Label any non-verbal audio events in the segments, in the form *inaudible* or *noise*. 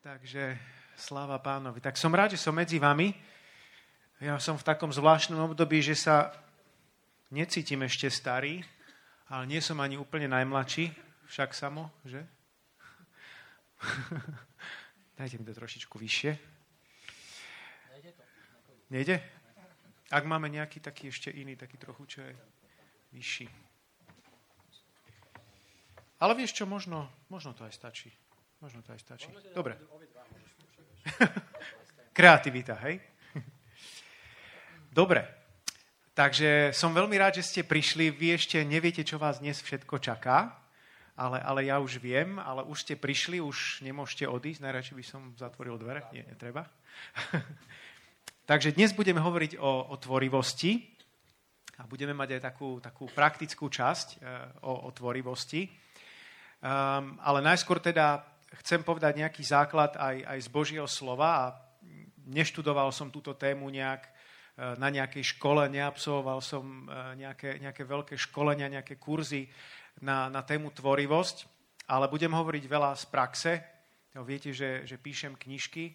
Takže sláva pánovi. Tak som rád, že som medzi vami. Ja som v takom zvláštnom období, že sa necítim ešte starý, ale nie som ani úplne najmladší, však samo, že? *laughs* Dajte mi to trošičku vyššie. Nejde? Ak máme nejaký taký ešte iný, taký trochu, čo je vyšší. Ale vieš čo, možno, možno to aj stačí. Možno to aj stačí. Dobre. *laughs* Kreativita, hej? Dobre. Takže som veľmi rád, že ste prišli. Vy ešte neviete, čo vás dnes všetko čaká, ale, ale ja už viem, ale už ste prišli, už nemôžete odísť. Najradšej by som zatvoril dvere. Nie, netreba. *laughs* Takže dnes budeme hovoriť o, o tvorivosti a budeme mať aj takú, takú praktickú časť e, o, o tvorivosti. Um, ale najskôr teda chcem povedať nejaký základ aj, aj z Božieho slova a neštudoval som túto tému nejak e, na nejakej škole, neabsolvoval som e, nejaké, nejaké veľké školenia, nejaké kurzy na, na tému tvorivosť, ale budem hovoriť veľa z praxe. Viete, že, že píšem knižky,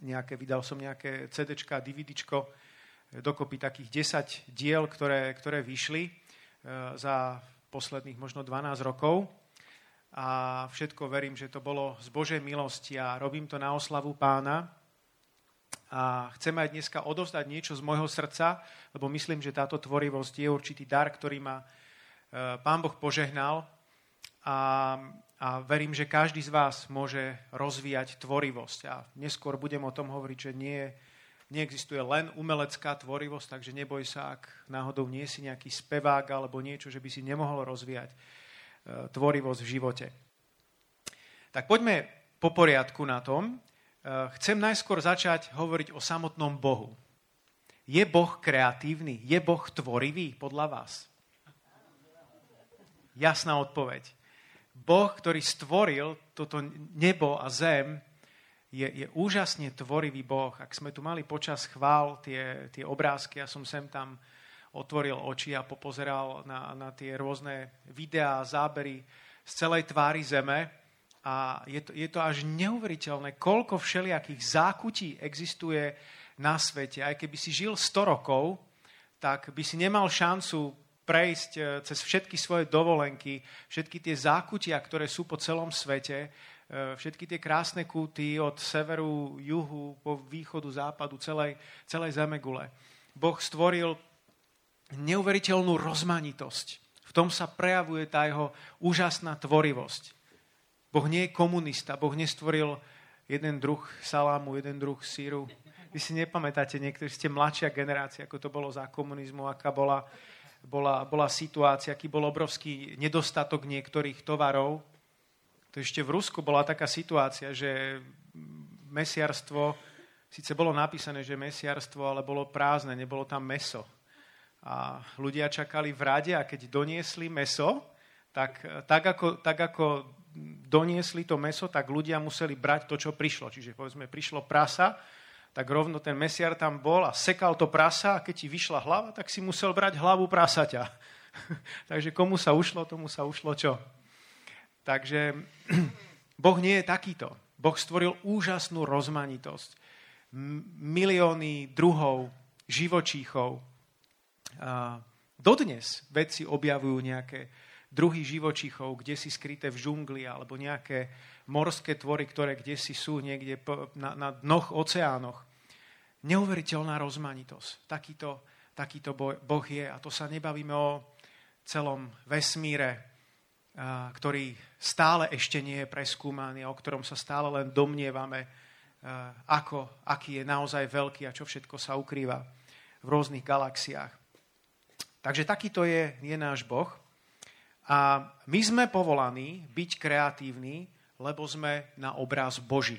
nejaké, vydal som nejaké CD, DVDčko, dokopy takých 10 diel, ktoré, ktoré vyšli e, za posledných možno 12 rokov a všetko verím, že to bolo z Božej milosti a robím to na oslavu pána. A chcem aj dneska odovzdať niečo z môjho srdca, lebo myslím, že táto tvorivosť je určitý dar, ktorý ma e, pán Boh požehnal a, a verím, že každý z vás môže rozvíjať tvorivosť. A neskôr budem o tom hovoriť, že nie, neexistuje len umelecká tvorivosť, takže neboj sa, ak náhodou nie si nejaký spevák alebo niečo, že by si nemohol rozvíjať tvorivosť v živote. Tak poďme po poriadku na tom. E, chcem najskôr začať hovoriť o samotnom Bohu. Je Boh kreatívny? Je Boh tvorivý podľa vás? Jasná odpoveď. Boh, ktorý stvoril toto nebo a zem, je, je úžasne tvorivý Boh. Ak sme tu mali počas chvál tie, tie obrázky, ja som sem tam otvoril oči a popozeral na, na tie rôzne videá, zábery z celej tvári zeme a je to, je to až neuveriteľné, koľko všelijakých zákutí existuje na svete. Aj keby si žil 100 rokov, tak by si nemal šancu prejsť e, cez všetky svoje dovolenky, všetky tie zákutia, ktoré sú po celom svete, e, všetky tie krásne kúty od severu, juhu, po východu, západu, celej, celej zemegule. Boh stvoril neuveriteľnú rozmanitosť. V tom sa prejavuje tá jeho úžasná tvorivosť. Boh nie je komunista, Boh nestvoril jeden druh salámu, jeden druh síru. Vy si nepamätáte, niektorí ste mladšia generácia, ako to bolo za komunizmu, aká bola, bola, bola situácia, aký bol obrovský nedostatok niektorých tovarov. To ešte v Rusku bola taká situácia, že mesiarstvo, síce bolo napísané, že mesiarstvo, ale bolo prázdne, nebolo tam meso a ľudia čakali v rade a keď doniesli meso, tak, tak, ako, tak ako doniesli to meso, tak ľudia museli brať to, čo prišlo. Čiže povedzme, prišlo prasa, tak rovno ten mesiar tam bol a sekal to prasa a keď ti vyšla hlava, tak si musel brať hlavu prasaťa. *laughs* Takže komu sa ušlo, tomu sa ušlo čo. Takže *clears throat* Boh nie je takýto. Boh stvoril úžasnú rozmanitosť. Milióny druhov, živočíchov, Dodnes vedci objavujú nejaké druhy živočichov, kde si skryté v žungli, alebo nejaké morské tvory, ktoré kde si sú niekde na, na dnoch oceánoch. Neuveriteľná rozmanitosť. Takýto, takýto Boh je. A to sa nebavíme o celom vesmíre, ktorý stále ešte nie je preskúmaný, o ktorom sa stále len domnievame, ako, aký je naozaj veľký a čo všetko sa ukrýva v rôznych galaxiách. Takže takýto je, je náš Boh. A my sme povolaní byť kreatívni, lebo sme na obraz Boží.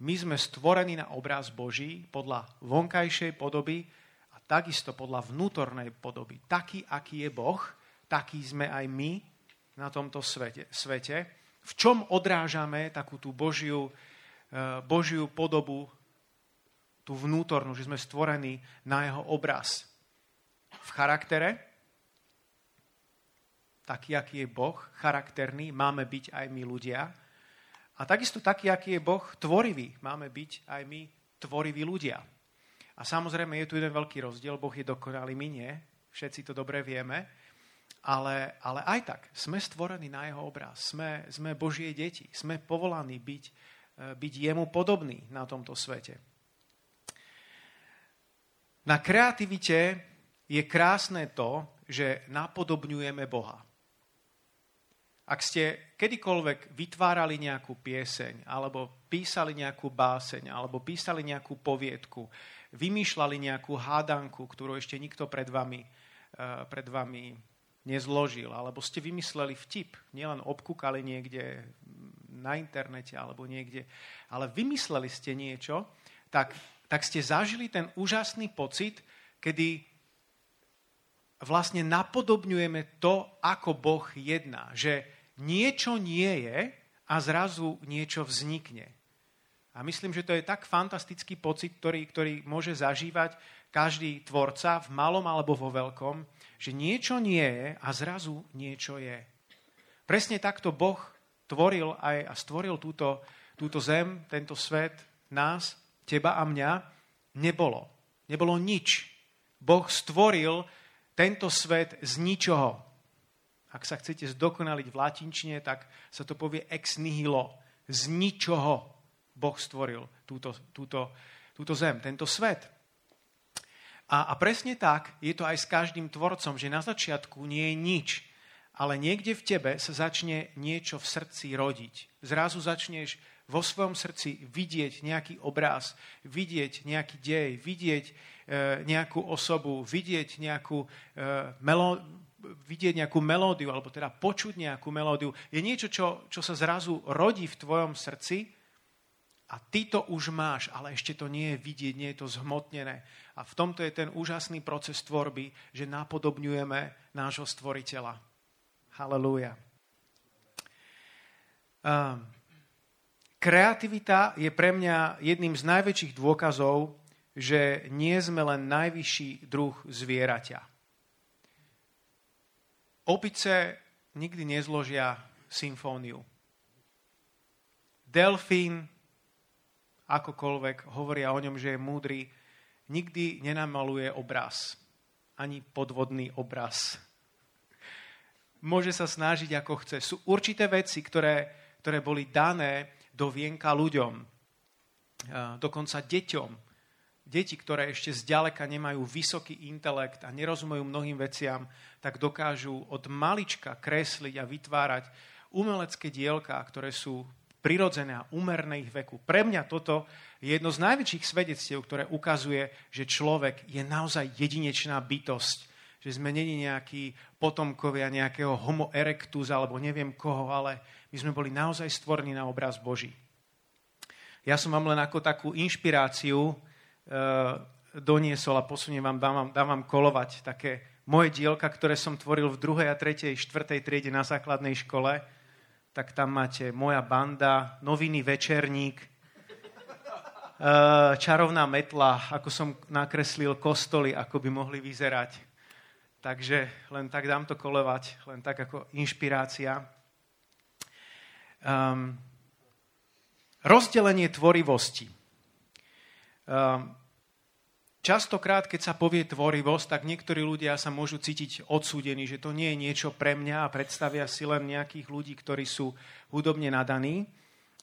My sme stvorení na obraz Boží podľa vonkajšej podoby a takisto podľa vnútornej podoby. Taký, aký je Boh, taký sme aj my na tomto svete. svete. V čom odrážame takú tú Božiu, eh, Božiu podobu, tú vnútornú, že sme stvorení na jeho obraz v charaktere, taký, aký je Boh, charakterný, máme byť aj my ľudia. A takisto taký, aký je Boh tvorivý, máme byť aj my tvoriví ľudia. A samozrejme je tu jeden veľký rozdiel, Boh je dokonalý, my nie, všetci to dobre vieme, ale, ale aj tak sme stvorení na jeho obraz, sme, sme Božie deti, sme povolaní byť, e, byť jemu podobní na tomto svete. Na kreativite je krásne to, že napodobňujeme Boha. Ak ste kedykoľvek vytvárali nejakú pieseň, alebo písali nejakú báseň, alebo písali nejakú poviedku, vymýšľali nejakú hádanku, ktorú ešte nikto pred vami, eh, pred vami nezložil, alebo ste vymysleli vtip, nielen obkúkali niekde na internete alebo niekde, ale vymysleli ste niečo, tak, tak ste zažili ten úžasný pocit, kedy vlastne napodobňujeme to, ako Boh jedná. Že niečo nie je a zrazu niečo vznikne. A myslím, že to je tak fantastický pocit, ktorý, ktorý môže zažívať každý tvorca v malom alebo vo veľkom, že niečo nie je a zrazu niečo je. Presne takto Boh tvoril aj a stvoril túto, túto zem, tento svet, nás, teba a mňa, nebolo. Nebolo nič. Boh stvoril tento svet z ničoho. Ak sa chcete zdokonaliť v latinčine, tak sa to povie ex nihilo. Z ničoho Boh stvoril túto, túto, túto zem, tento svet. A, a presne tak je to aj s každým tvorcom, že na začiatku nie je nič, ale niekde v tebe sa začne niečo v srdci rodiť. Zrazu začneš vo svojom srdci vidieť nejaký obraz, vidieť nejaký dej, vidieť nejakú osobu, vidieť nejakú e, melo, vidieť nejakú melódiu, alebo teda počuť nejakú melódiu, je niečo, čo, čo sa zrazu rodí v tvojom srdci a ty to už máš, ale ešte to nie je vidieť, nie je to zhmotnené. A v tomto je ten úžasný proces tvorby, že napodobňujeme nášho stvoriteľa. Halelúja. Um, kreativita je pre mňa jedným z najväčších dôkazov, že nie sme len najvyšší druh zvieraťa. Opice nikdy nezložia symfóniu. Delfín, akokoľvek hovoria o ňom, že je múdry, nikdy nenamaluje obraz. Ani podvodný obraz. Môže sa snažiť ako chce. Sú určité veci, ktoré, ktoré boli dané do vienka ľuďom, dokonca deťom deti, ktoré ešte zďaleka nemajú vysoký intelekt a nerozumejú mnohým veciam, tak dokážu od malička kresliť a vytvárať umelecké dielka, ktoré sú prirodzené a úmerné ich veku. Pre mňa toto je jedno z najväčších svedectiev, ktoré ukazuje, že človek je naozaj jedinečná bytosť. Že sme není nejakí potomkovia nejakého homo erectus alebo neviem koho, ale my sme boli naozaj stvorení na obraz Boží. Ja som vám len ako takú inšpiráciu doniesol a posuniem vám, dám vám kolovať také moje dielka, ktoré som tvoril v druhej a tretej, štvrtej triede na základnej škole. Tak tam máte moja banda, noviny Večerník, eh, čarovná metla, ako som nakreslil kostoly, ako by mohli vyzerať. Takže len tak dám to kolovať, len tak ako inšpirácia. Um, rozdelenie tvorivosti. Um, Častokrát, keď sa povie tvorivosť, tak niektorí ľudia sa môžu cítiť odsúdení, že to nie je niečo pre mňa a predstavia si len nejakých ľudí, ktorí sú hudobne nadaní.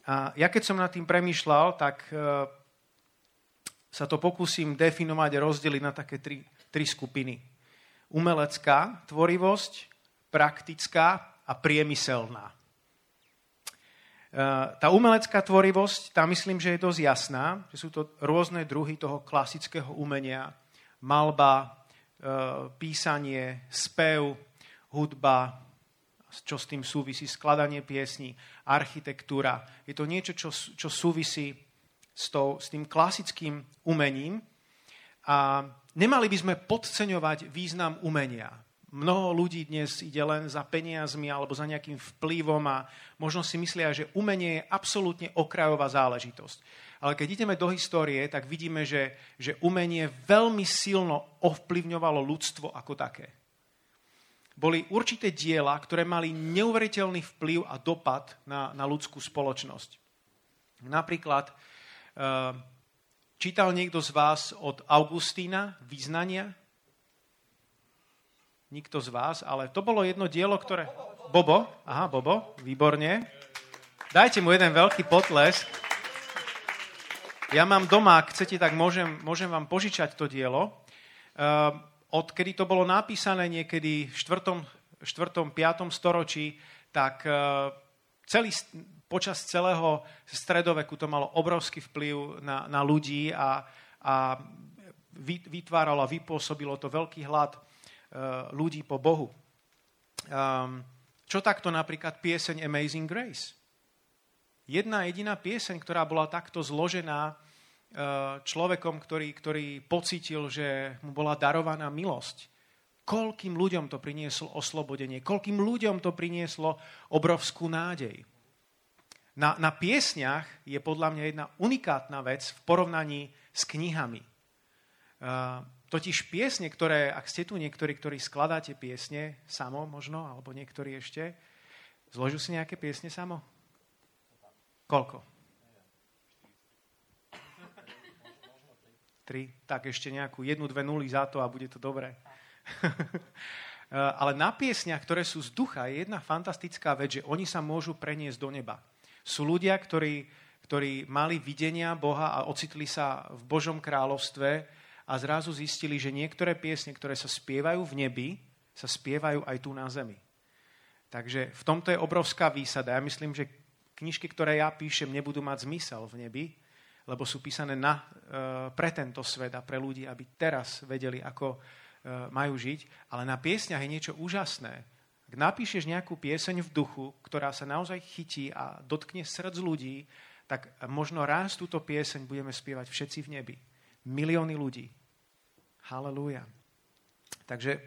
A ja keď som nad tým premyšľal, tak e, sa to pokúsim definovať a rozdeliť na také tri, tri skupiny. Umelecká tvorivosť, praktická a priemyselná. Eh, tá umelecká tvorivosť, tá myslím, že je dosť jasná, že sú to rôzne druhy toho klasického umenia, malba, eh, písanie, spev, hudba, čo s tým súvisí, skladanie piesní, architektúra. Je to niečo, čo, čo súvisí s, to, s tým klasickým umením. A nemali by sme podceňovať význam umenia. Mnoho ľudí dnes ide len za peniazmi alebo za nejakým vplyvom a možno si myslia, že umenie je absolútne okrajová záležitosť. Ale keď ideme do histórie, tak vidíme, že, že umenie veľmi silno ovplyvňovalo ľudstvo ako také. Boli určité diela, ktoré mali neuveriteľný vplyv a dopad na, na ľudskú spoločnosť. Napríklad, čítal niekto z vás od Augustína význania? Nikto z vás, ale to bolo jedno dielo, ktoré... Bobo? Aha, Bobo, výborne. Dajte mu jeden veľký potlesk. Ja mám doma, ak chcete, tak môžem, môžem vám požičať to dielo. Uh, odkedy to bolo napísané niekedy v 4. 4. 5. storočí, tak uh, celý, počas celého stredoveku to malo obrovský vplyv na, na ľudí a, a vytváralo a vypôsobilo to veľký hlad ľudí po Bohu. Um, čo takto napríklad pieseň Amazing Grace? Jedna jediná pieseň, ktorá bola takto zložená e, človekom, ktorý, ktorý pocítil, že mu bola darovaná milosť. Koľkým ľuďom to prinieslo oslobodenie, koľkým ľuďom to prinieslo obrovskú nádej. Na, na piesňach je podľa mňa jedna unikátna vec v porovnaní s knihami. Totiž piesne, ktoré, ak ste tu niektorí, ktorí skladáte piesne samo možno, alebo niektorí ešte, zložil si nejaké piesne samo? Koľko? Tri? Tak ešte nejakú jednu, dve nuly za to a bude to dobré. *laughs* Ale na piesňach, ktoré sú z ducha, je jedna fantastická vec, že oni sa môžu preniesť do neba. Sú ľudia, ktorí, ktorí mali videnia Boha a ocitli sa v Božom kráľovstve a zrazu zistili, že niektoré piesne, ktoré sa spievajú v nebi, sa spievajú aj tu na zemi. Takže v tomto je obrovská výsada. Ja myslím, že knižky, ktoré ja píšem, nebudú mať zmysel v nebi, lebo sú písané na, e, pre tento svet a pre ľudí, aby teraz vedeli, ako e, majú žiť. Ale na piesňach je niečo úžasné. Ak napíšeš nejakú pieseň v duchu, ktorá sa naozaj chytí a dotkne srdc ľudí, tak možno raz túto pieseň budeme spievať všetci v nebi. Milióny ľudí. Halelúja. Takže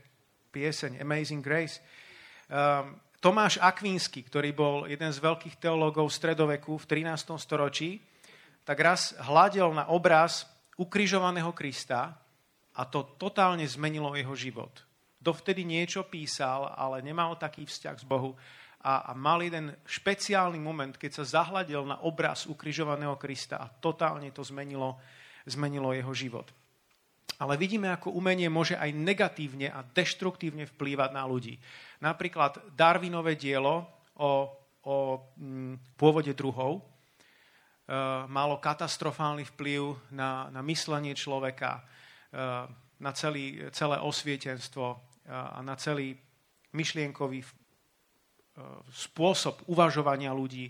pieseň Amazing Grace. Um, Tomáš Akvínsky, ktorý bol jeden z veľkých teológov stredoveku v 13. storočí, tak raz hľadel na obraz ukrižovaného Krista a to totálne zmenilo jeho život. Dovtedy niečo písal, ale nemal taký vzťah s Bohu a, a mal jeden špeciálny moment, keď sa zahľadil na obraz ukrižovaného Krista a totálne to zmenilo, zmenilo jeho život. Ale vidíme, ako umenie môže aj negatívne a deštruktívne vplývať na ľudí. Napríklad Darwinové dielo o, o mm, pôvode druhov e, malo katastrofálny vplyv na, na myslenie človeka, e, na celý, celé osvietenstvo e, a na celý myšlienkový spôsob uvažovania ľudí,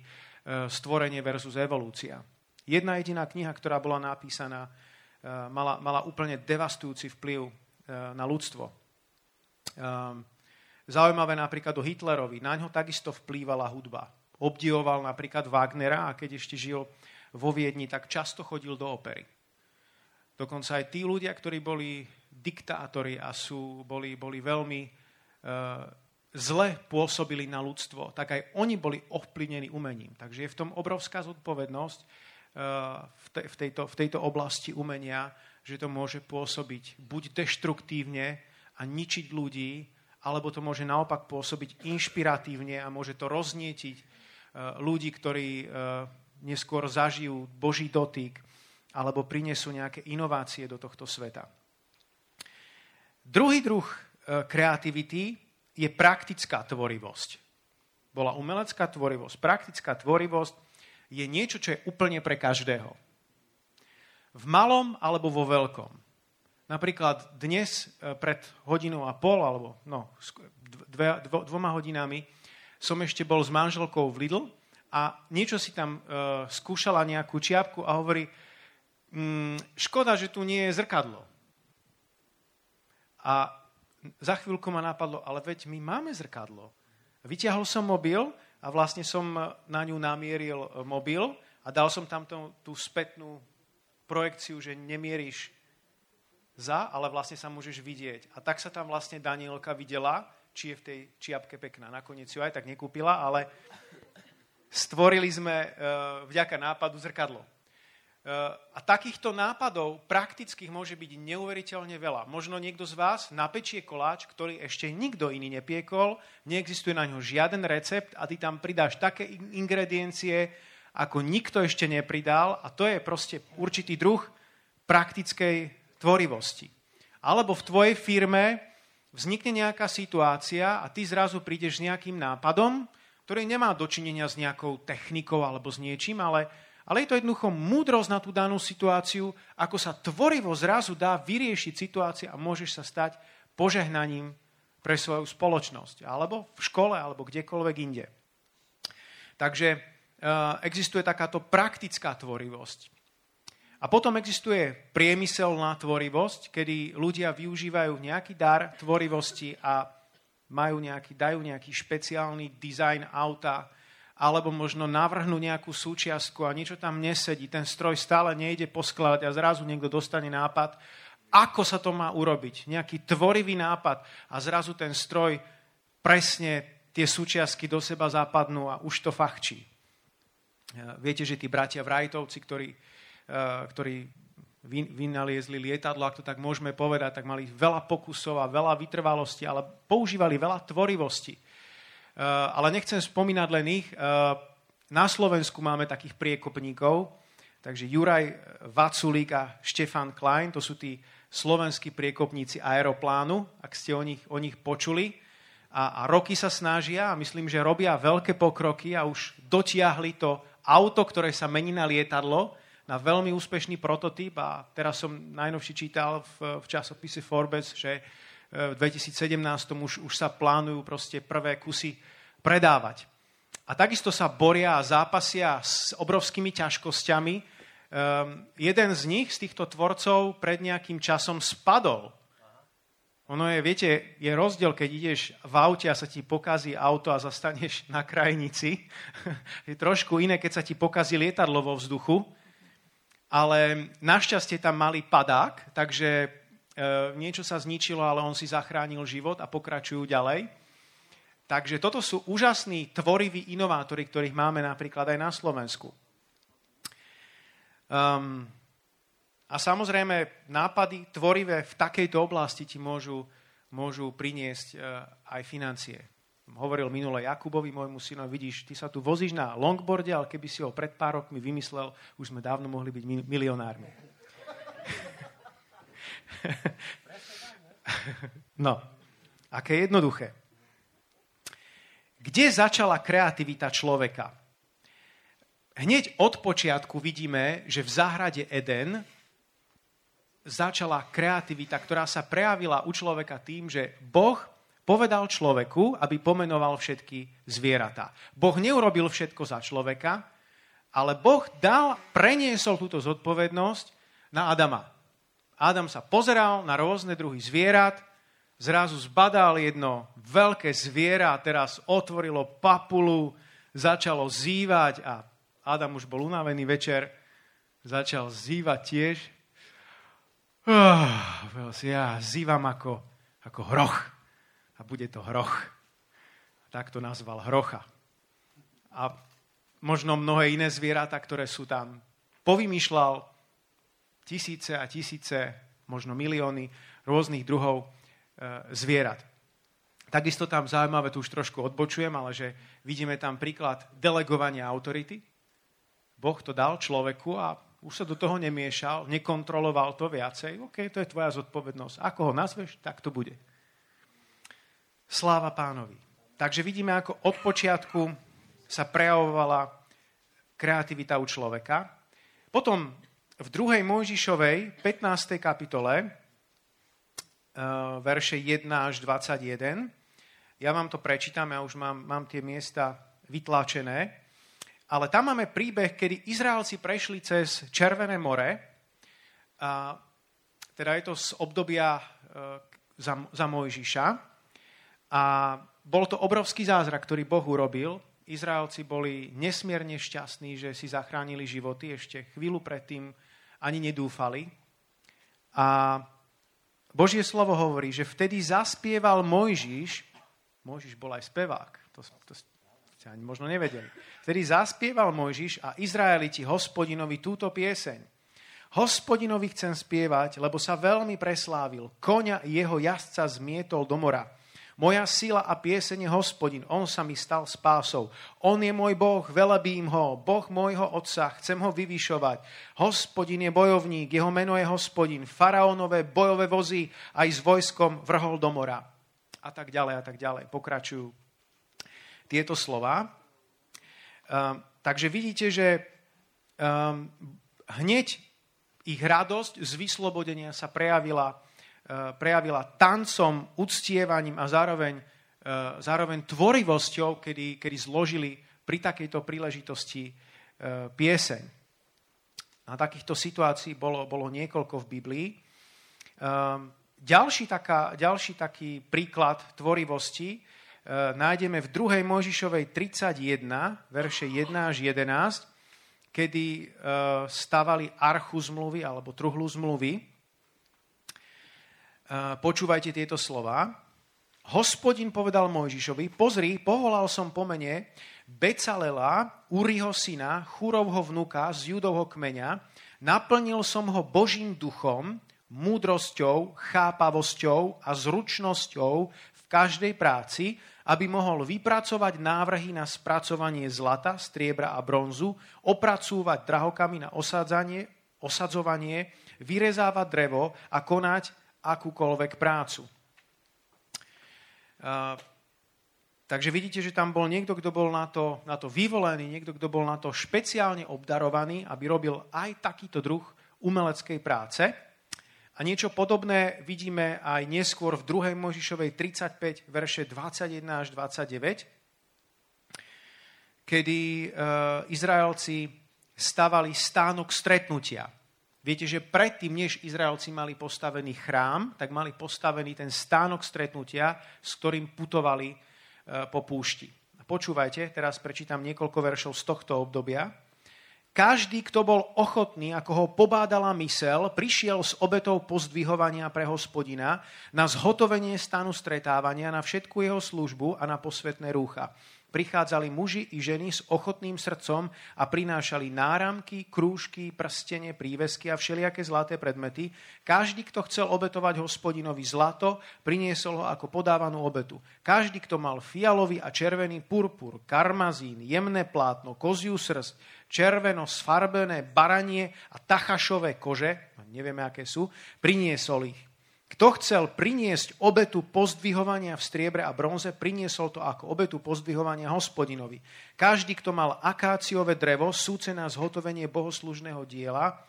stvorenie versus evolúcia. Jedna jediná kniha, ktorá bola napísaná Eh, mala, mala úplne devastujúci vplyv eh, na ľudstvo. Ehm, zaujímavé napríklad o Hitlerovi. Na ňo takisto vplývala hudba. Obdivoval napríklad Wagnera a keď ešte žil vo Viedni, tak často chodil do opery. Dokonca aj tí ľudia, ktorí boli diktátori a sú, boli, boli veľmi zle pôsobili na ľudstvo, tak aj oni boli ovplyvnení umením. Takže je v tom obrovská zodpovednosť v, te, v, tejto, v tejto oblasti umenia, že to môže pôsobiť buď deštruktívne a ničiť ľudí, alebo to môže naopak pôsobiť inšpiratívne a môže to roznietiť e, ľudí, ktorí e, neskôr zažijú Boží dotyk alebo prinesú nejaké inovácie do tohto sveta. Druhý druh kreativity je praktická tvorivosť. Bola umelecká tvorivosť. Praktická tvorivosť je niečo, čo je úplne pre každého. V malom alebo vo veľkom. Napríklad dnes e, pred hodinou a pol, alebo no, dve, dvo, dvoma hodinami, som ešte bol s manželkou v Lidl a niečo si tam uh, skúšala nejakú čiapku a hovorí, mm, škoda, že tu nie je zrkadlo. A za chvíľku ma napadlo, ale veď my máme zrkadlo. Vyťahol som mobil a vlastne som na ňu namieril mobil a dal som tam tú, spätnú projekciu, že nemieríš za, ale vlastne sa môžeš vidieť. A tak sa tam vlastne Danielka videla, či je v tej čiapke pekná. Nakoniec ju aj tak nekúpila, ale stvorili sme uh, vďaka nápadu zrkadlo. Eh, a takýchto nápadov praktických môže byť neuveriteľne veľa. Možno niekto z vás napečie koláč, ktorý ešte nikto iný nepiekol, neexistuje na ňo žiaden recept a ty tam pridáš také ingrediencie, ako nikto ešte nepridal a to je proste určitý druh praktickej tvorivosti. Alebo v tvojej firme vznikne nejaká situácia a ty zrazu prídeš s nejakým nápadom, ktorý nemá dočinenia s nejakou technikou alebo s niečím, ale, ale je to jednoducho múdrosť na tú danú situáciu, ako sa tvorivo zrazu dá vyriešiť situácia a môžeš sa stať požehnaním pre svoju spoločnosť, alebo v škole, alebo kdekoľvek inde. Takže e, existuje takáto praktická tvorivosť. A potom existuje priemyselná tvorivosť, kedy ľudia využívajú nejaký dar tvorivosti a majú nejaký, dajú nejaký špeciálny dizajn auta, alebo možno navrhnú nejakú súčiastku a niečo tam nesedí, ten stroj stále nejde poskladať a zrazu niekto dostane nápad, ako sa to má urobiť. Nejaký tvorivý nápad a zrazu ten stroj presne tie súčiastky do seba zapadnú a už to fachčí. Viete, že tí bratia Vrajtovci, ktorí, ktorí vynaliezli lietadlo, ak to tak môžeme povedať, tak mali veľa pokusov a veľa vytrvalosti, ale používali veľa tvorivosti. Ale nechcem spomínať len ich. Na Slovensku máme takých priekopníkov, takže Juraj Vaculík a Štefan Klein, to sú tí slovenskí priekopníci aeroplánu, ak ste o nich, o nich počuli. A, a roky sa snažia a myslím, že robia veľké pokroky a už dotiahli to auto, ktoré sa mení na lietadlo, na veľmi úspešný prototyp a teraz som najnovšie čítal v, v časopise Forbes, že e, v 2017 už, už sa plánujú proste prvé kusy predávať. A takisto sa boria a zápasia s obrovskými ťažkosťami, um, jeden z nich, z týchto tvorcov, pred nejakým časom spadol. Ono je, viete, je rozdiel, keď ideš v aute a sa ti pokazí auto a zastaneš *laughs* na krajnici. *laughs* je trošku iné, keď sa ti pokazí lietadlo vo vzduchu. Ale našťastie tam mali padák, takže niečo sa zničilo, ale on si zachránil život a pokračujú ďalej. Takže toto sú úžasní, tvoriví inovátori, ktorých máme napríklad aj na Slovensku. Um, a samozrejme, nápady tvorivé v takejto oblasti ti môžu, môžu priniesť uh, aj financie. Hovoril minule Jakubovi, môjmu synovi, vidíš, ty sa tu vozíš na longboarde, ale keby si ho pred pár rokmi vymyslel, už sme dávno mohli byť milionármi. *laughs* no, aké jednoduché. Kde začala kreativita človeka? Hneď od počiatku vidíme, že v záhrade Eden začala kreativita, ktorá sa prejavila u človeka tým, že Boh povedal človeku, aby pomenoval všetky zvieratá. Boh neurobil všetko za človeka, ale Boh dal, preniesol túto zodpovednosť na Adama. Adam sa pozeral na rôzne druhy zvierat, zrazu zbadal jedno veľké zviera teraz otvorilo papulu, začalo zývať a Adam už bol unavený večer, začal zývať tiež. Oh, ja zývam ako, ako hroch. A bude to hroch. Tak to nazval hrocha. A možno mnohé iné zvieratá, ktoré sú tam. Povymýšľal tisíce a tisíce, možno milióny rôznych druhov e, zvierat. Takisto tam zaujímavé, tu už trošku odbočujem, ale že vidíme tam príklad delegovania autority. Boh to dal človeku a už sa do toho nemiešal, nekontroloval to viacej. OK, to je tvoja zodpovednosť. Ako ho nazveš, tak to bude. Sláva pánovi. Takže vidíme, ako od počiatku sa prejavovala kreativita u človeka. Potom v 2. Mojžišovej 15. kapitole, eh, verše 1 až 21, ja vám to prečítam, ja už mám, mám tie miesta vytlačené. Ale tam máme príbeh, kedy Izraelci prešli cez Červené more, a teda je to z obdobia e, za, za Mojžiša. A bol to obrovský zázrak, ktorý Boh urobil. Izraelci boli nesmierne šťastní, že si zachránili životy. Ešte chvíľu predtým ani nedúfali. A Božie slovo hovorí, že vtedy zaspieval Mojžiš, Mojžiš bol aj spevák, to, to ste ani možno nevedeli. Vtedy zaspieval Mojžiš a Izraeliti hospodinovi túto pieseň. Hospodinovi chcem spievať, lebo sa veľmi preslávil. Koňa jeho jazdca zmietol do mora. Moja sila a pieseň je hospodin, on sa mi stal spásou. On je môj Boh, velebím ho, Boh môjho otca, chcem ho vyvyšovať. Hospodin je bojovník, jeho meno je hospodin. Faraónové bojové vozy aj s vojskom vrhol do mora. A tak ďalej, a tak ďalej. Pokračujú tieto slova. Um, takže vidíte, že um, hneď ich radosť z vyslobodenia sa prejavila, prejavila tancom, uctievaním a zároveň, uh, zároveň tvorivosťou, kedy, kedy zložili pri takejto príležitosti uh, pieseň. A takýchto situácií bolo, bolo niekoľko v Biblii. Um, ďalší, taká, ďalší taký príklad tvorivosti nájdeme v 2. Možišovej 31, verše 1 až 11, kedy stavali archu zmluvy alebo truhlu zmluvy. E, počúvajte tieto slova. Hospodin povedal Mojžišovi, pozri, povolal som po mene Becalela, Uriho syna, Churovho vnuka z judovho kmeňa, naplnil som ho Božím duchom, múdrosťou, chápavosťou a zručnosťou v každej práci, aby mohol vypracovať návrhy na spracovanie zlata, striebra a bronzu, opracúvať drahokami na osadzanie, osadzovanie, vyrezávať drevo a konať akúkoľvek prácu. Takže vidíte, že tam bol niekto, kto bol na to, na to vyvolený, niekto, kto bol na to špeciálne obdarovaný, aby robil aj takýto druh umeleckej práce. A niečo podobné vidíme aj neskôr v 2. Možišovej 35, verše 21 až 29, kedy uh, Izraelci stavali stánok stretnutia. Viete, že predtým, než Izraelci mali postavený chrám, tak mali postavený ten stánok stretnutia, s ktorým putovali uh, po púšti. Počúvajte, teraz prečítam niekoľko veršov z tohto obdobia. Každý, kto bol ochotný, ako ho pobádala mysel, prišiel s obetou pozdvihovania pre hospodina na zhotovenie stanu stretávania, na všetku jeho službu a na posvetné rúcha. Prichádzali muži i ženy s ochotným srdcom a prinášali náramky, krúžky, prstene, prívesky a všelijaké zlaté predmety. Každý, kto chcel obetovať hospodinovi zlato, priniesol ho ako podávanú obetu. Každý, kto mal fialový a červený purpur, karmazín, jemné plátno, koziu srst, červeno sfarbené baranie a tachašové kože, nevieme aké sú, priniesol ich. Kto chcel priniesť obetu pozdvihovania v striebre a bronze, priniesol to ako obetu pozdvihovania hospodinovi. Každý, kto mal akáciové drevo, súce na zhotovenie bohoslužného diela,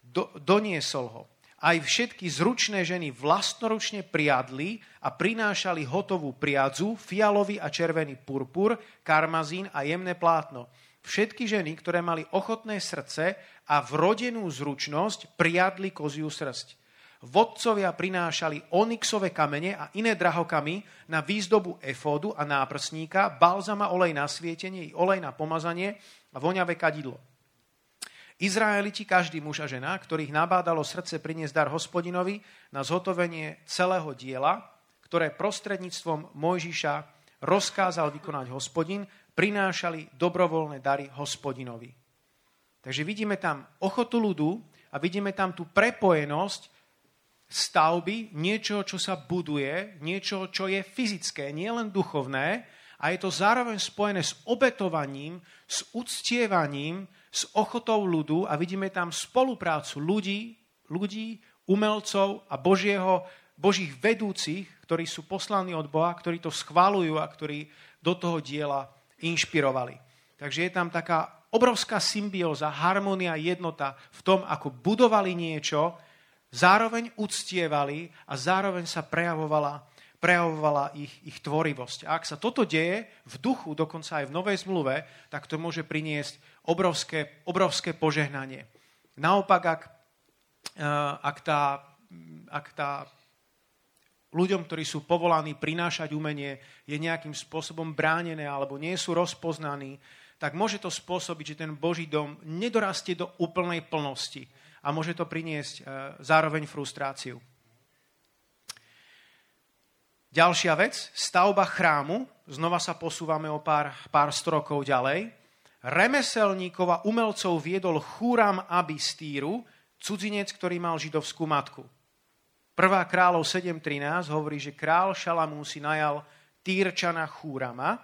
do, doniesol ho. Aj všetky zručné ženy vlastnoručne priadli a prinášali hotovú priadzu, fialový a červený purpur, karmazín a jemné plátno. Všetky ženy, ktoré mali ochotné srdce a vrodenú zručnosť, priadli koziu srst vodcovia prinášali onyxové kamene a iné drahokamy na výzdobu efódu a náprsníka, balzama, olej na svietenie i olej na pomazanie a voňavé kadidlo. Izraeliti, každý muž a žena, ktorých nabádalo srdce priniesť dar hospodinovi na zhotovenie celého diela, ktoré prostredníctvom Mojžiša rozkázal vykonať hospodin, prinášali dobrovoľné dary hospodinovi. Takže vidíme tam ochotu ľudu a vidíme tam tú prepojenosť stavby, niečo, čo sa buduje, niečo, čo je fyzické, nie len duchovné, a je to zároveň spojené s obetovaním, s uctievaním, s ochotou ľudu a vidíme tam spoluprácu ľudí, ľudí, umelcov a Božieho, Božích vedúcich, ktorí sú poslaní od Boha, ktorí to schválujú a ktorí do toho diela inšpirovali. Takže je tam taká obrovská symbióza, harmonia, jednota v tom, ako budovali niečo, zároveň uctievali a zároveň sa prejavovala, prejavovala ich, ich tvorivosť. A ak sa toto deje v duchu, dokonca aj v Novej zmluve, tak to môže priniesť obrovské, obrovské požehnanie. Naopak, ak, eh, ak, tá, ak tá ľuďom, ktorí sú povolaní prinášať umenie, je nejakým spôsobom bránené alebo nie sú rozpoznaní, tak môže to spôsobiť, že ten Boží dom nedorastie do úplnej plnosti a môže to priniesť e, zároveň frustráciu. Ďalšia vec, stavba chrámu, znova sa posúvame o pár, pár strokov ďalej. Remeselníkov a umelcov viedol Chúram Abistýru, cudzinec, ktorý mal židovskú matku. Prvá kráľov 7.13 hovorí, že král Šalamún si najal Týrčana Chúrama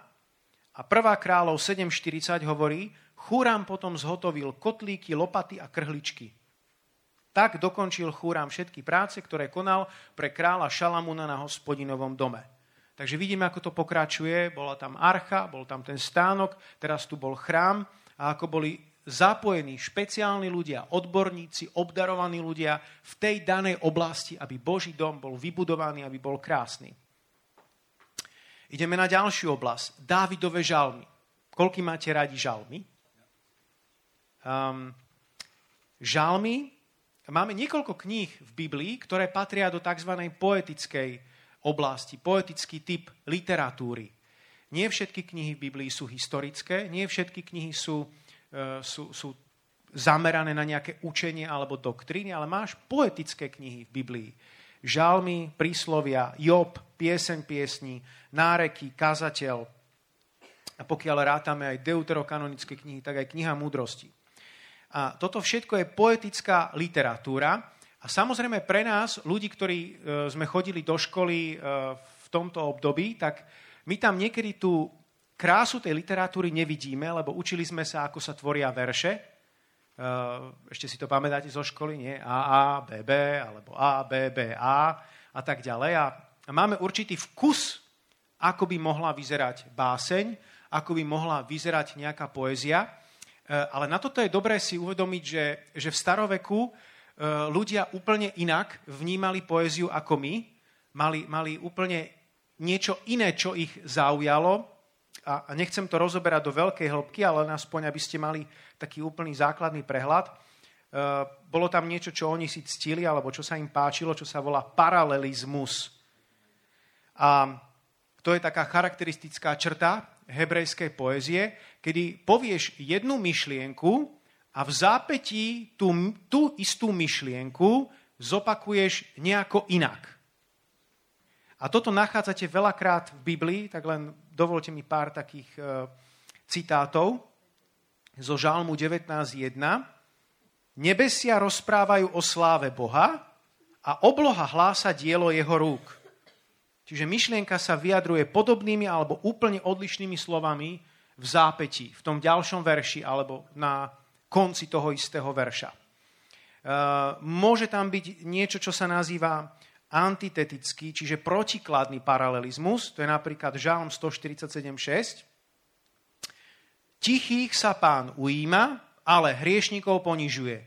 a prvá kráľov 7.40 hovorí, Chúram potom zhotovil kotlíky, lopaty a krhličky. Tak dokončil Chúram všetky práce, ktoré konal pre kráľa Šalamúna na hospodinovom dome. Takže vidíme, ako to pokračuje. Bola tam archa, bol tam ten stánok, teraz tu bol chrám a ako boli zapojení špeciálni ľudia, odborníci, obdarovaní ľudia v tej danej oblasti, aby Boží dom bol vybudovaný, aby bol krásny. Ideme na ďalšiu oblasť. Dávidové žalmy. Koľky máte radi žalmy? Um, žalmy. Máme niekoľko kníh v Biblii, ktoré patria do tzv. poetickej oblasti, poetický typ literatúry. Nie všetky knihy v Biblii sú historické, nie všetky knihy sú, e, sú, sú zamerané na nejaké učenie alebo doktríny, ale máš poetické knihy v Biblii. Žalmy, príslovia, Job, pieseň piesní, náreky, kazateľ. A pokiaľ rátame aj deuterokanonické knihy, tak aj kniha múdrosti. A toto všetko je poetická literatúra, a samozrejme pre nás, ľudí, ktorí e, sme chodili do školy e, v tomto období, tak my tam niekedy tú krásu tej literatúry nevidíme, lebo učili sme sa, ako sa tvoria verše. E, ešte si to pamätáte zo školy, nie? B, B, alebo A, B, B, A a tak ďalej. A máme určitý vkus, ako by mohla vyzerať báseň, ako by mohla vyzerať nejaká poézia. Ale na toto je dobré si uvedomiť, že, že v staroveku E, ľudia úplne inak vnímali poéziu ako my. Mali, mali úplne niečo iné, čo ich zaujalo. A, a nechcem to rozoberať do veľkej hĺbky, ale aspoň, aby ste mali taký úplný základný prehľad. E, bolo tam niečo, čo oni si ctili, alebo čo sa im páčilo, čo sa volá paralelizmus. A to je taká charakteristická črta hebrejskej poézie, kedy povieš jednu myšlienku, a v zápetí tú, tú istú myšlienku zopakuješ nejako inak. A toto nachádzate veľakrát v Biblii, tak len dovolte mi pár takých e, citátov zo Žalmu 19.1. Nebesia rozprávajú o sláve Boha a obloha hlása dielo jeho rúk. Čiže myšlienka sa vyjadruje podobnými alebo úplne odlišnými slovami v zápetí, v tom ďalšom verši alebo na konci toho istého verša. E, môže tam byť niečo, čo sa nazýva antitetický, čiže protikladný paralelizmus, to je napríklad Žálm 147.6. Tichých sa pán ujíma, ale hriešnikov ponižuje.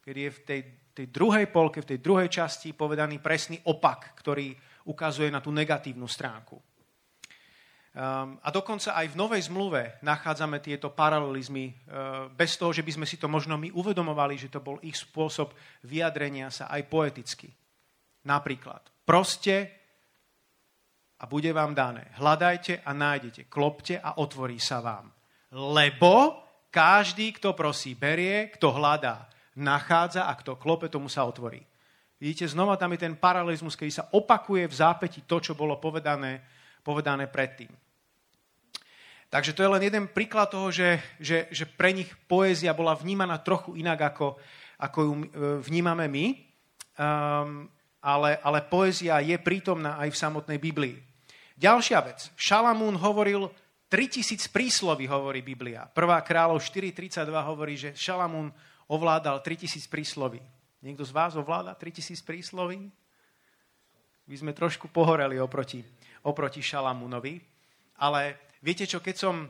Kedy je v tej, tej druhej polke, v tej druhej časti povedaný presný opak, ktorý ukazuje na tú negatívnu stránku. Um, a dokonca aj v Novej zmluve nachádzame tieto paralelizmy uh, bez toho, že by sme si to možno my uvedomovali, že to bol ich spôsob vyjadrenia sa aj poeticky. Napríklad, proste a bude vám dané. Hľadajte a nájdete. Klopte a otvorí sa vám. Lebo každý, kto prosí, berie, kto hľadá, nachádza a kto klope, tomu sa otvorí. Vidíte, znova tam je ten paralelizmus, keď sa opakuje v zápäti to, čo bolo povedané, povedané predtým. Takže to je len jeden príklad toho, že, že, že pre nich poézia bola vnímaná trochu inak, ako, ako ju e, vnímame my. Um, ale, ale poézia je prítomná aj v samotnej Biblii. Ďalšia vec. Šalamún hovoril 3000 prísloví, hovorí Biblia. Prvá kráľov 4.32 hovorí, že Šalamún ovládal 3000 prísloví. Niekto z vás ovláda 3000 prísloví? My sme trošku pohoreli oproti, oproti Šalamúnovi. Ale Viete čo, keď som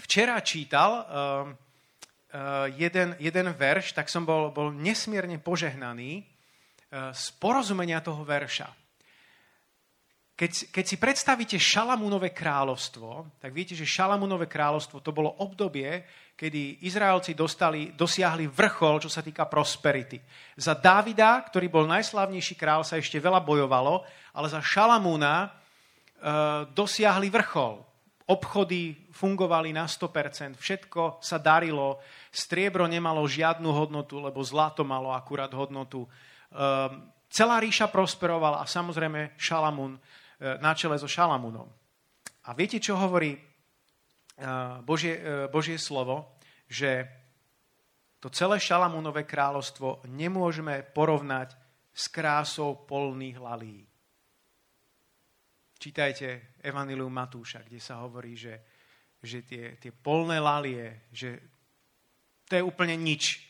včera čítal uh, uh, jeden, jeden verš, tak som bol, bol nesmierne požehnaný uh, z porozumenia toho verša. Keď, keď si predstavíte Šalamúnové kráľovstvo, tak viete, že Šalamúnové kráľovstvo to bolo obdobie, kedy Izraelci dostali, dosiahli vrchol, čo sa týka prosperity. Za Dávida, ktorý bol najslavnejší král, sa ešte veľa bojovalo, ale za Šalamúna uh, dosiahli vrchol obchody fungovali na 100%, všetko sa darilo, striebro nemalo žiadnu hodnotu, lebo zlato malo akurát hodnotu. Ehm, celá ríša prosperovala a samozrejme Šalamún e, na čele so Šalamúnom. A viete, čo hovorí e, Božie, e, Božie slovo? Že to celé Šalamúnové kráľovstvo nemôžeme porovnať s krásou polných lalí. Čítajte Evangelium Matúša, kde sa hovorí, že, že tie, tie polné lalie, že to je úplne nič,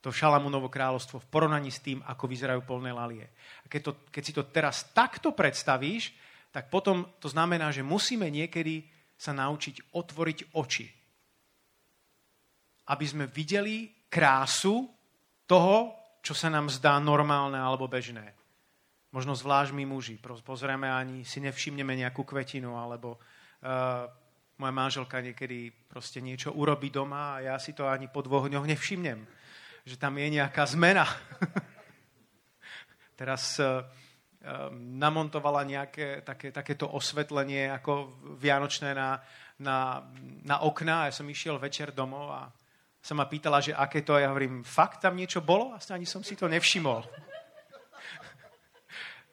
to Šalamúnovo kráľovstvo v porovnaní s tým, ako vyzerajú polné lalie. A keď, to, keď si to teraz takto predstavíš, tak potom to znamená, že musíme niekedy sa naučiť otvoriť oči. Aby sme videli krásu toho, čo sa nám zdá normálne alebo bežné. Možno zvlášť my muži. Pozrieme ani si nevšimneme nejakú kvetinu, alebo uh, moja manželka niekedy proste niečo urobí doma a ja si to ani po dvoch dňoch nevšimnem, že tam je nejaká zmena. *laughs* Teraz uh, namontovala nejaké také, takéto osvetlenie ako vianočné na, na, na okna a ja som išiel večer domov a sa ma pýtala, že aké to je. Ja hovorím, fakt tam niečo bolo? Vlastne ani som si to nevšimol.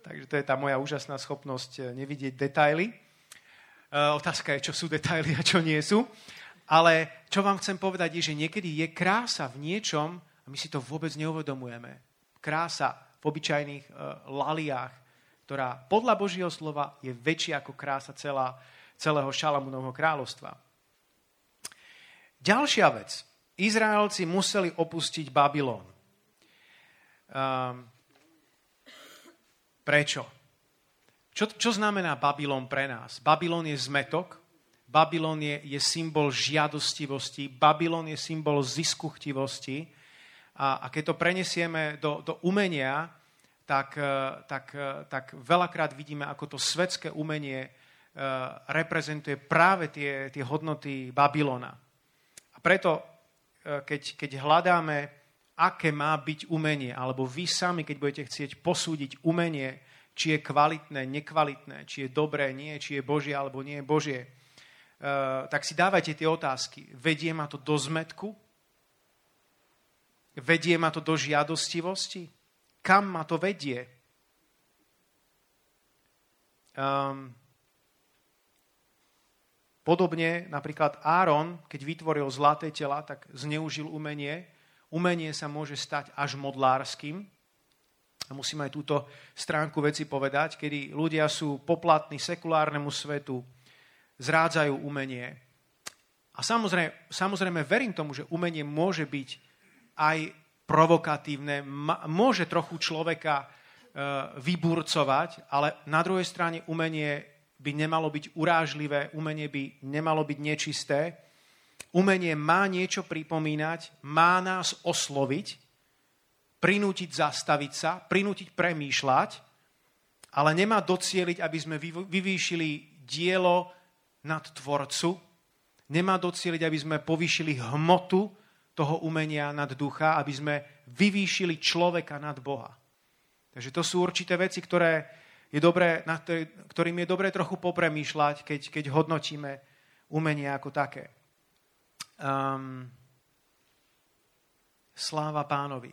Takže to je tá moja úžasná schopnosť eh, nevidieť detaily. Eh, otázka je, čo sú detaily a čo nie sú. Ale čo vám chcem povedať je, že niekedy je krása v niečom a my si to vôbec neuvedomujeme. Krása v obyčajných uh, laliách, ktorá podľa Božieho slova je väčšia ako krása celá, celého Šalamúnovho kráľovstva. Ďalšia vec. Izraelci museli opustiť Babylon. Um, Prečo? Čo, čo znamená Babylon pre nás? Babylon je zmetok, Babylon je, je symbol žiadostivosti, Babylon je symbol ziskuchtivosti a, a keď to prenesieme do, do umenia, tak, e, tak, e, tak veľakrát vidíme, ako to svetské umenie e, reprezentuje práve tie, tie hodnoty Babylona. A preto, keď, keď hľadáme aké má byť umenie, alebo vy sami, keď budete chcieť posúdiť umenie, či je kvalitné, nekvalitné, či je dobré, nie, či je Božie alebo nie je Božie, uh, tak si dávajte tie otázky. Vedie ma to do zmetku? Vedie ma to do žiadostivosti? Kam ma to vedie? Um, podobne napríklad Áron, keď vytvoril zlaté tela, tak zneužil umenie, umenie sa môže stať až modlárským. A musím aj túto stránku veci povedať, kedy ľudia sú poplatní sekulárnemu svetu, zrádzajú umenie. A samozrejme, samozrejme verím tomu, že umenie môže byť aj provokatívne, môže trochu človeka e, vyburcovať, ale na druhej strane umenie by nemalo byť urážlivé, umenie by nemalo byť nečisté Umenie má niečo pripomínať, má nás osloviť, prinútiť zastaviť sa, prinútiť premýšľať, ale nemá docieliť, aby sme vyvýšili dielo nad tvorcu, nemá docieliť, aby sme povýšili hmotu toho umenia nad ducha, aby sme vyvýšili človeka nad Boha. Takže to sú určité veci, ktoré je dobré, na ktorým je dobré trochu popremýšľať, keď, keď hodnotíme umenie ako také. Um, sláva pánovi.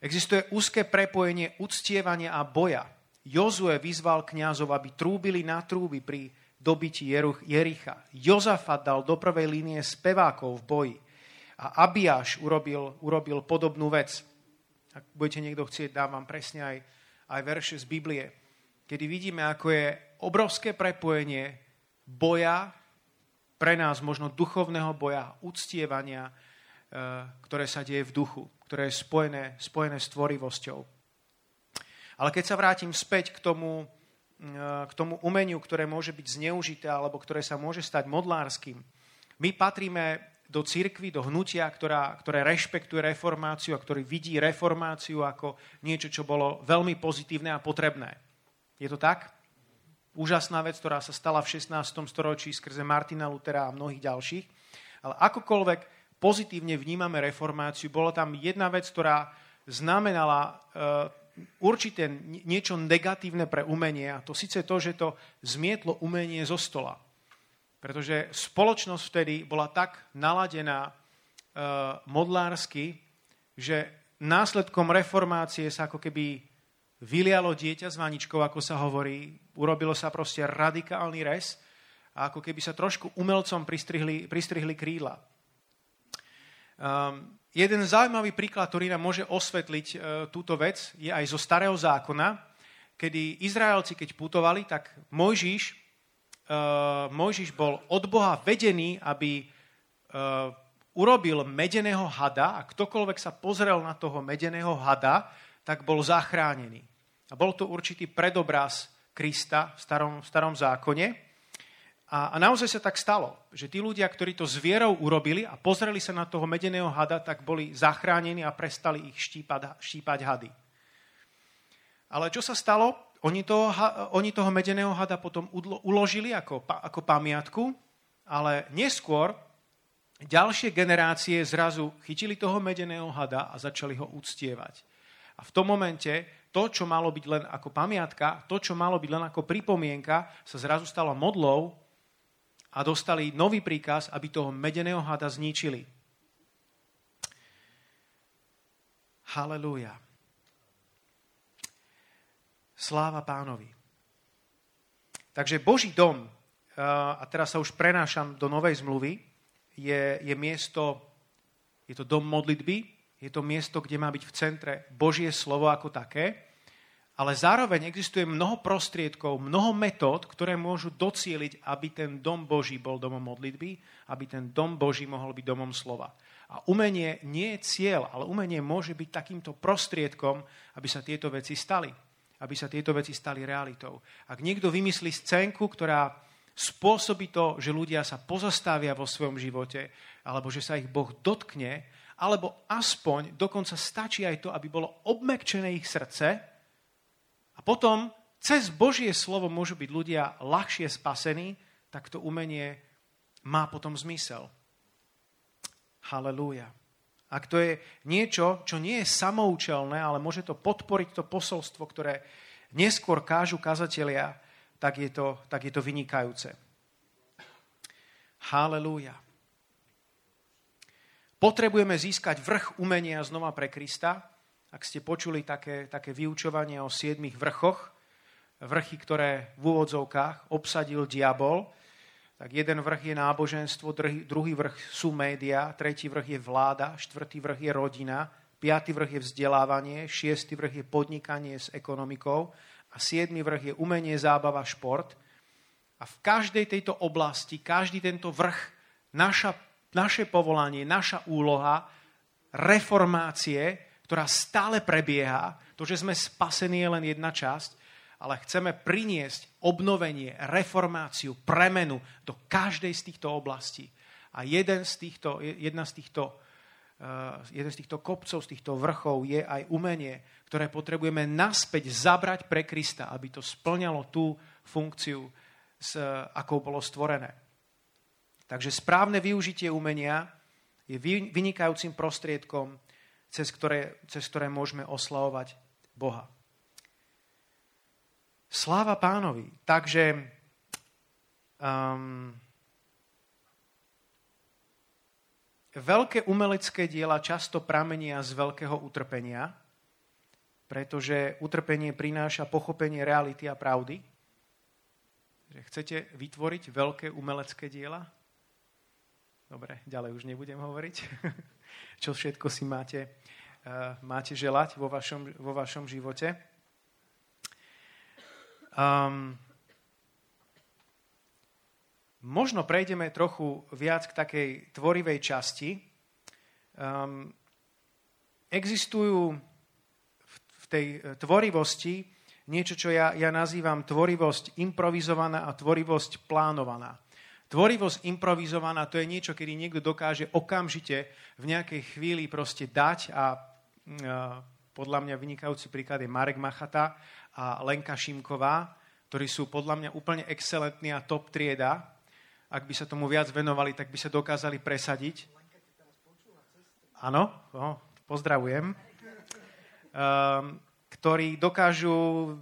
Existuje úzke prepojenie uctievania a boja. Jozue vyzval kňazov, aby trúbili na trúby pri dobití Jericha. Jozafat dal do prvej línie spevákov v boji. A Abiáš urobil, urobil podobnú vec. Ak budete niekto chcieť, dám vám presne aj, aj verše z Biblie, kedy vidíme, ako je obrovské prepojenie boja pre nás možno duchovného boja, uctievania, e, ktoré sa deje v duchu, ktoré je spojené, spojené s tvorivosťou. Ale keď sa vrátim späť k tomu, e, k tomu umeniu, ktoré môže byť zneužité alebo ktoré sa môže stať modlárským, my patríme do cirkvy, do hnutia, ktorá, ktoré rešpektuje reformáciu a ktorý vidí reformáciu ako niečo, čo bolo veľmi pozitívne a potrebné. Je to tak? Úžasná vec, ktorá sa stala v 16. storočí skrze Martina Lutera a mnohých ďalších. Ale akokoľvek pozitívne vnímame reformáciu, bola tam jedna vec, ktorá znamenala uh, určité niečo negatívne pre umenie a to síce to, že to zmietlo umenie zo stola. Pretože spoločnosť vtedy bola tak naladená uh, modlársky, že následkom reformácie sa ako keby vylialo dieťa s vaničkou, ako sa hovorí, urobilo sa proste radikálny res a ako keby sa trošku umelcom pristrihli, pristrihli krídla. Um, jeden zaujímavý príklad, ktorý nám môže osvetliť e, túto vec, je aj zo starého zákona, kedy Izraelci, keď putovali, tak Mojžiš, e, Mojžiš bol od Boha vedený, aby e, urobil medeného hada a ktokoľvek sa pozrel na toho medeného hada, tak bol zachránený. A bol to určitý predobraz Krista v starom, v starom zákone. A, a naozaj sa tak stalo, že tí ľudia, ktorí to zvierou urobili a pozreli sa na toho medeného hada, tak boli zachránení a prestali ich štípať, štípať hady. Ale čo sa stalo? Oni toho, oni toho medeného hada potom uložili ako, ako pamiatku, ale neskôr ďalšie generácie zrazu chytili toho medeného hada a začali ho uctievať. A v tom momente to, čo malo byť len ako pamiatka, to, čo malo byť len ako pripomienka, sa zrazu stalo modlou a dostali nový príkaz, aby toho medeného hada zničili. Halelúja. Sláva pánovi. Takže Boží dom, a teraz sa už prenášam do novej zmluvy, je, je miesto, je to dom modlitby, je to miesto, kde má byť v centre Božie slovo ako také, ale zároveň existuje mnoho prostriedkov, mnoho metód, ktoré môžu docieliť, aby ten dom Boží bol domom modlitby, aby ten dom Boží mohol byť domom slova. A umenie nie je cieľ, ale umenie môže byť takýmto prostriedkom, aby sa tieto veci stali. Aby sa tieto veci stali realitou. Ak niekto vymyslí scénku, ktorá spôsobí to, že ľudia sa pozastavia vo svojom živote, alebo že sa ich Boh dotkne, alebo aspoň dokonca stačí aj to, aby bolo obmekčené ich srdce, a potom cez Božie slovo môžu byť ľudia ľahšie spasení, tak to umenie má potom zmysel. Halelúja. Ak to je niečo, čo nie je samoučelné, ale môže to podporiť to posolstvo, ktoré neskôr kážu kazatelia, tak je to, tak je to vynikajúce. Halelúja. Potrebujeme získať vrch umenia znova pre Krista, ak ste počuli také, také vyučovanie o siedmých vrchoch, vrchy, ktoré v úvodzovkách obsadil diabol, tak jeden vrch je náboženstvo, druhý, vrch sú média, tretí vrch je vláda, štvrtý vrch je rodina, piatý vrch je vzdelávanie, šiestý vrch je podnikanie s ekonomikou a siedmy vrch je umenie, zábava, šport. A v každej tejto oblasti, každý tento vrch, naša, naše povolanie, naša úloha, reformácie ktorá stále prebieha. To, že sme spasení je len jedna časť, ale chceme priniesť obnovenie, reformáciu, premenu do každej z týchto oblastí. A jeden z týchto, jedna z týchto, uh, jeden z týchto kopcov, z týchto vrchov je aj umenie, ktoré potrebujeme naspäť zabrať pre Krista, aby to splňalo tú funkciu, s, akou bolo stvorené. Takže správne využitie umenia je vynikajúcim prostriedkom cez ktoré, cez ktoré môžeme oslavovať Boha. Sláva pánovi. Takže um, veľké umelecké diela často pramenia z veľkého utrpenia, pretože utrpenie prináša pochopenie reality a pravdy. Chcete vytvoriť veľké umelecké diela? Dobre, ďalej už nebudem hovoriť. *laughs* Čo všetko si máte uh, máte želať vo vašom, vo vašom živote. Um, možno prejdeme trochu viac k takej tvorivej časti. Um, existujú v, tej tvorivosti niečo, čo ja, ja nazývam tvorivosť improvizovaná a tvorivosť plánovaná. Tvorivosť improvizovaná to je niečo, kedy niekto dokáže okamžite v nejakej chvíli proste dať a podľa mňa vynikajúci príklad je Marek Machata a Lenka Šimková, ktorí sú podľa mňa úplne excelentní a top trieda. Ak by sa tomu viac venovali, tak by sa dokázali presadiť. Áno, no, pozdravujem. Um, ktorí dokážu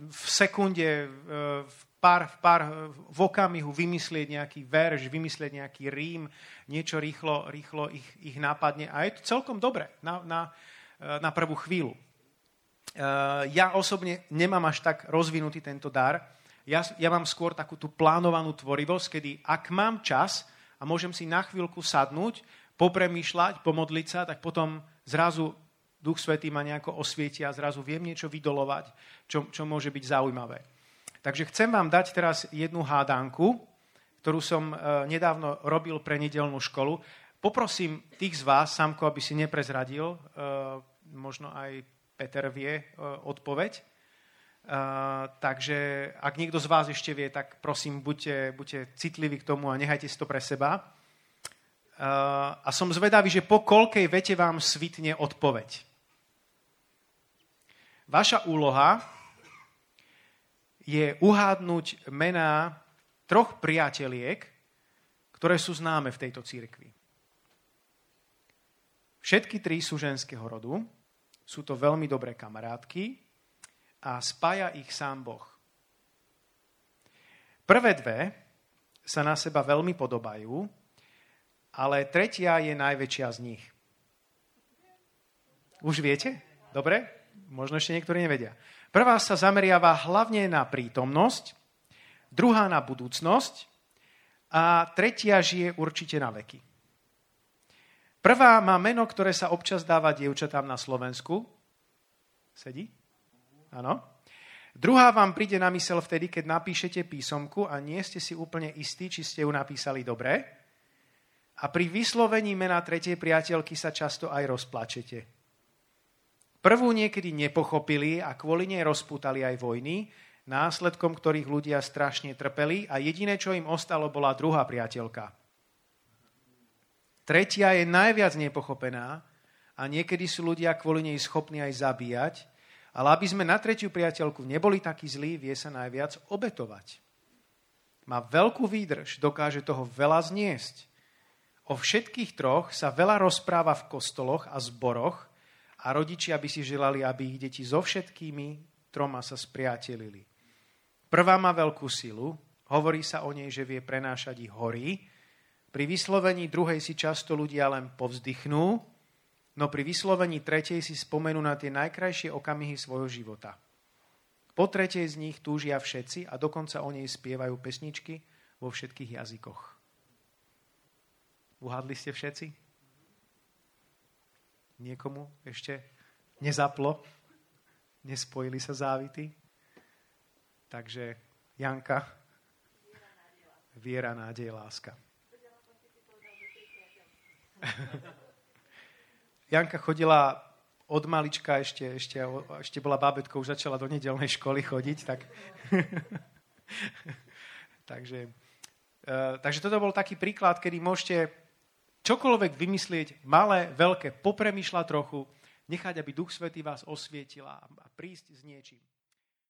v sekunde, v pár, v pár v okamihu vymyslieť nejaký verš, vymyslieť nejaký rím, niečo rýchlo, rýchlo ich, ich nápadne. A je to celkom dobre na, na, Eh, na prvú chvíľu. Eh, ja osobne nemám až tak rozvinutý tento dar. Ja, ja mám skôr takú tú plánovanú tvorivosť, kedy ak mám čas a môžem si na chvíľku sadnúť, popremýšľať, pomodliť sa, tak potom zrazu Duch Svetý ma nejako osvietia a zrazu viem niečo vydolovať, čo, čo môže byť zaujímavé. Takže chcem vám dať teraz jednu hádánku, ktorú som e, nedávno robil pre nedelnú školu. Poprosím tých z vás, Samko, aby si neprezradil, e, možno aj Peter vie e, odpoveď. Takže ak niekto z vás ešte vie, tak prosím, buďte, buďte citliví k tomu a nehajte si to pre seba. A som zvedavý, že po koľkej vete vám svitne odpoveď. Vaša úloha je uhádnuť mená troch priateliek, ktoré sú známe v tejto církvi. Všetky tri sú ženského rodu, sú to veľmi dobré kamarátky a spája ich sám Boh. Prvé dve sa na seba veľmi podobajú, ale tretia je najväčšia z nich. Už viete? Dobre? Možno ešte niektorí nevedia. Prvá sa zameriava hlavne na prítomnosť, druhá na budúcnosť a tretia žije určite na veky. Prvá má meno, ktoré sa občas dáva dievčatám na Slovensku. Sedí? Áno. Druhá vám príde na mysel vtedy, keď napíšete písomku a nie ste si úplne istí, či ste ju napísali dobre. A pri vyslovení mena tretej priateľky sa často aj rozplačete. Prvú niekedy nepochopili a kvôli nej rozputali aj vojny, následkom ktorých ľudia strašne trpeli a jediné, čo im ostalo, bola druhá priateľka. Tretia je najviac nepochopená a niekedy sú ľudia kvôli nej schopní aj zabíjať, ale aby sme na tretiu priateľku neboli takí zlí, vie sa najviac obetovať. Má veľkú výdrž, dokáže toho veľa zniesť. O všetkých troch sa veľa rozpráva v kostoloch a zboroch, a rodičia by si želali, aby ich deti so všetkými troma sa spriatelili. Prvá má veľkú silu, hovorí sa o nej, že vie prenášať ich hory. Pri vyslovení druhej si často ľudia len povzdychnú, no pri vyslovení tretej si spomenú na tie najkrajšie okamihy svojho života. Po tretej z nich túžia všetci a dokonca o nej spievajú pesničky vo všetkých jazykoch. Uhádli ste všetci? Niekomu ešte nezaplo? Nespojili sa závity? Takže Janka, viera, nádej, láska. Janka chodila od malička, ešte, ešte, ešte bola bábetko, už začala do nedelnej školy chodiť, tak... *laughs* takže, uh, takže toto bol taký príklad, kedy môžete čokoľvek vymyslieť, malé, veľké, popremýšľať trochu, nechať, aby Duch Svetý vás osvietila a prísť s niečím.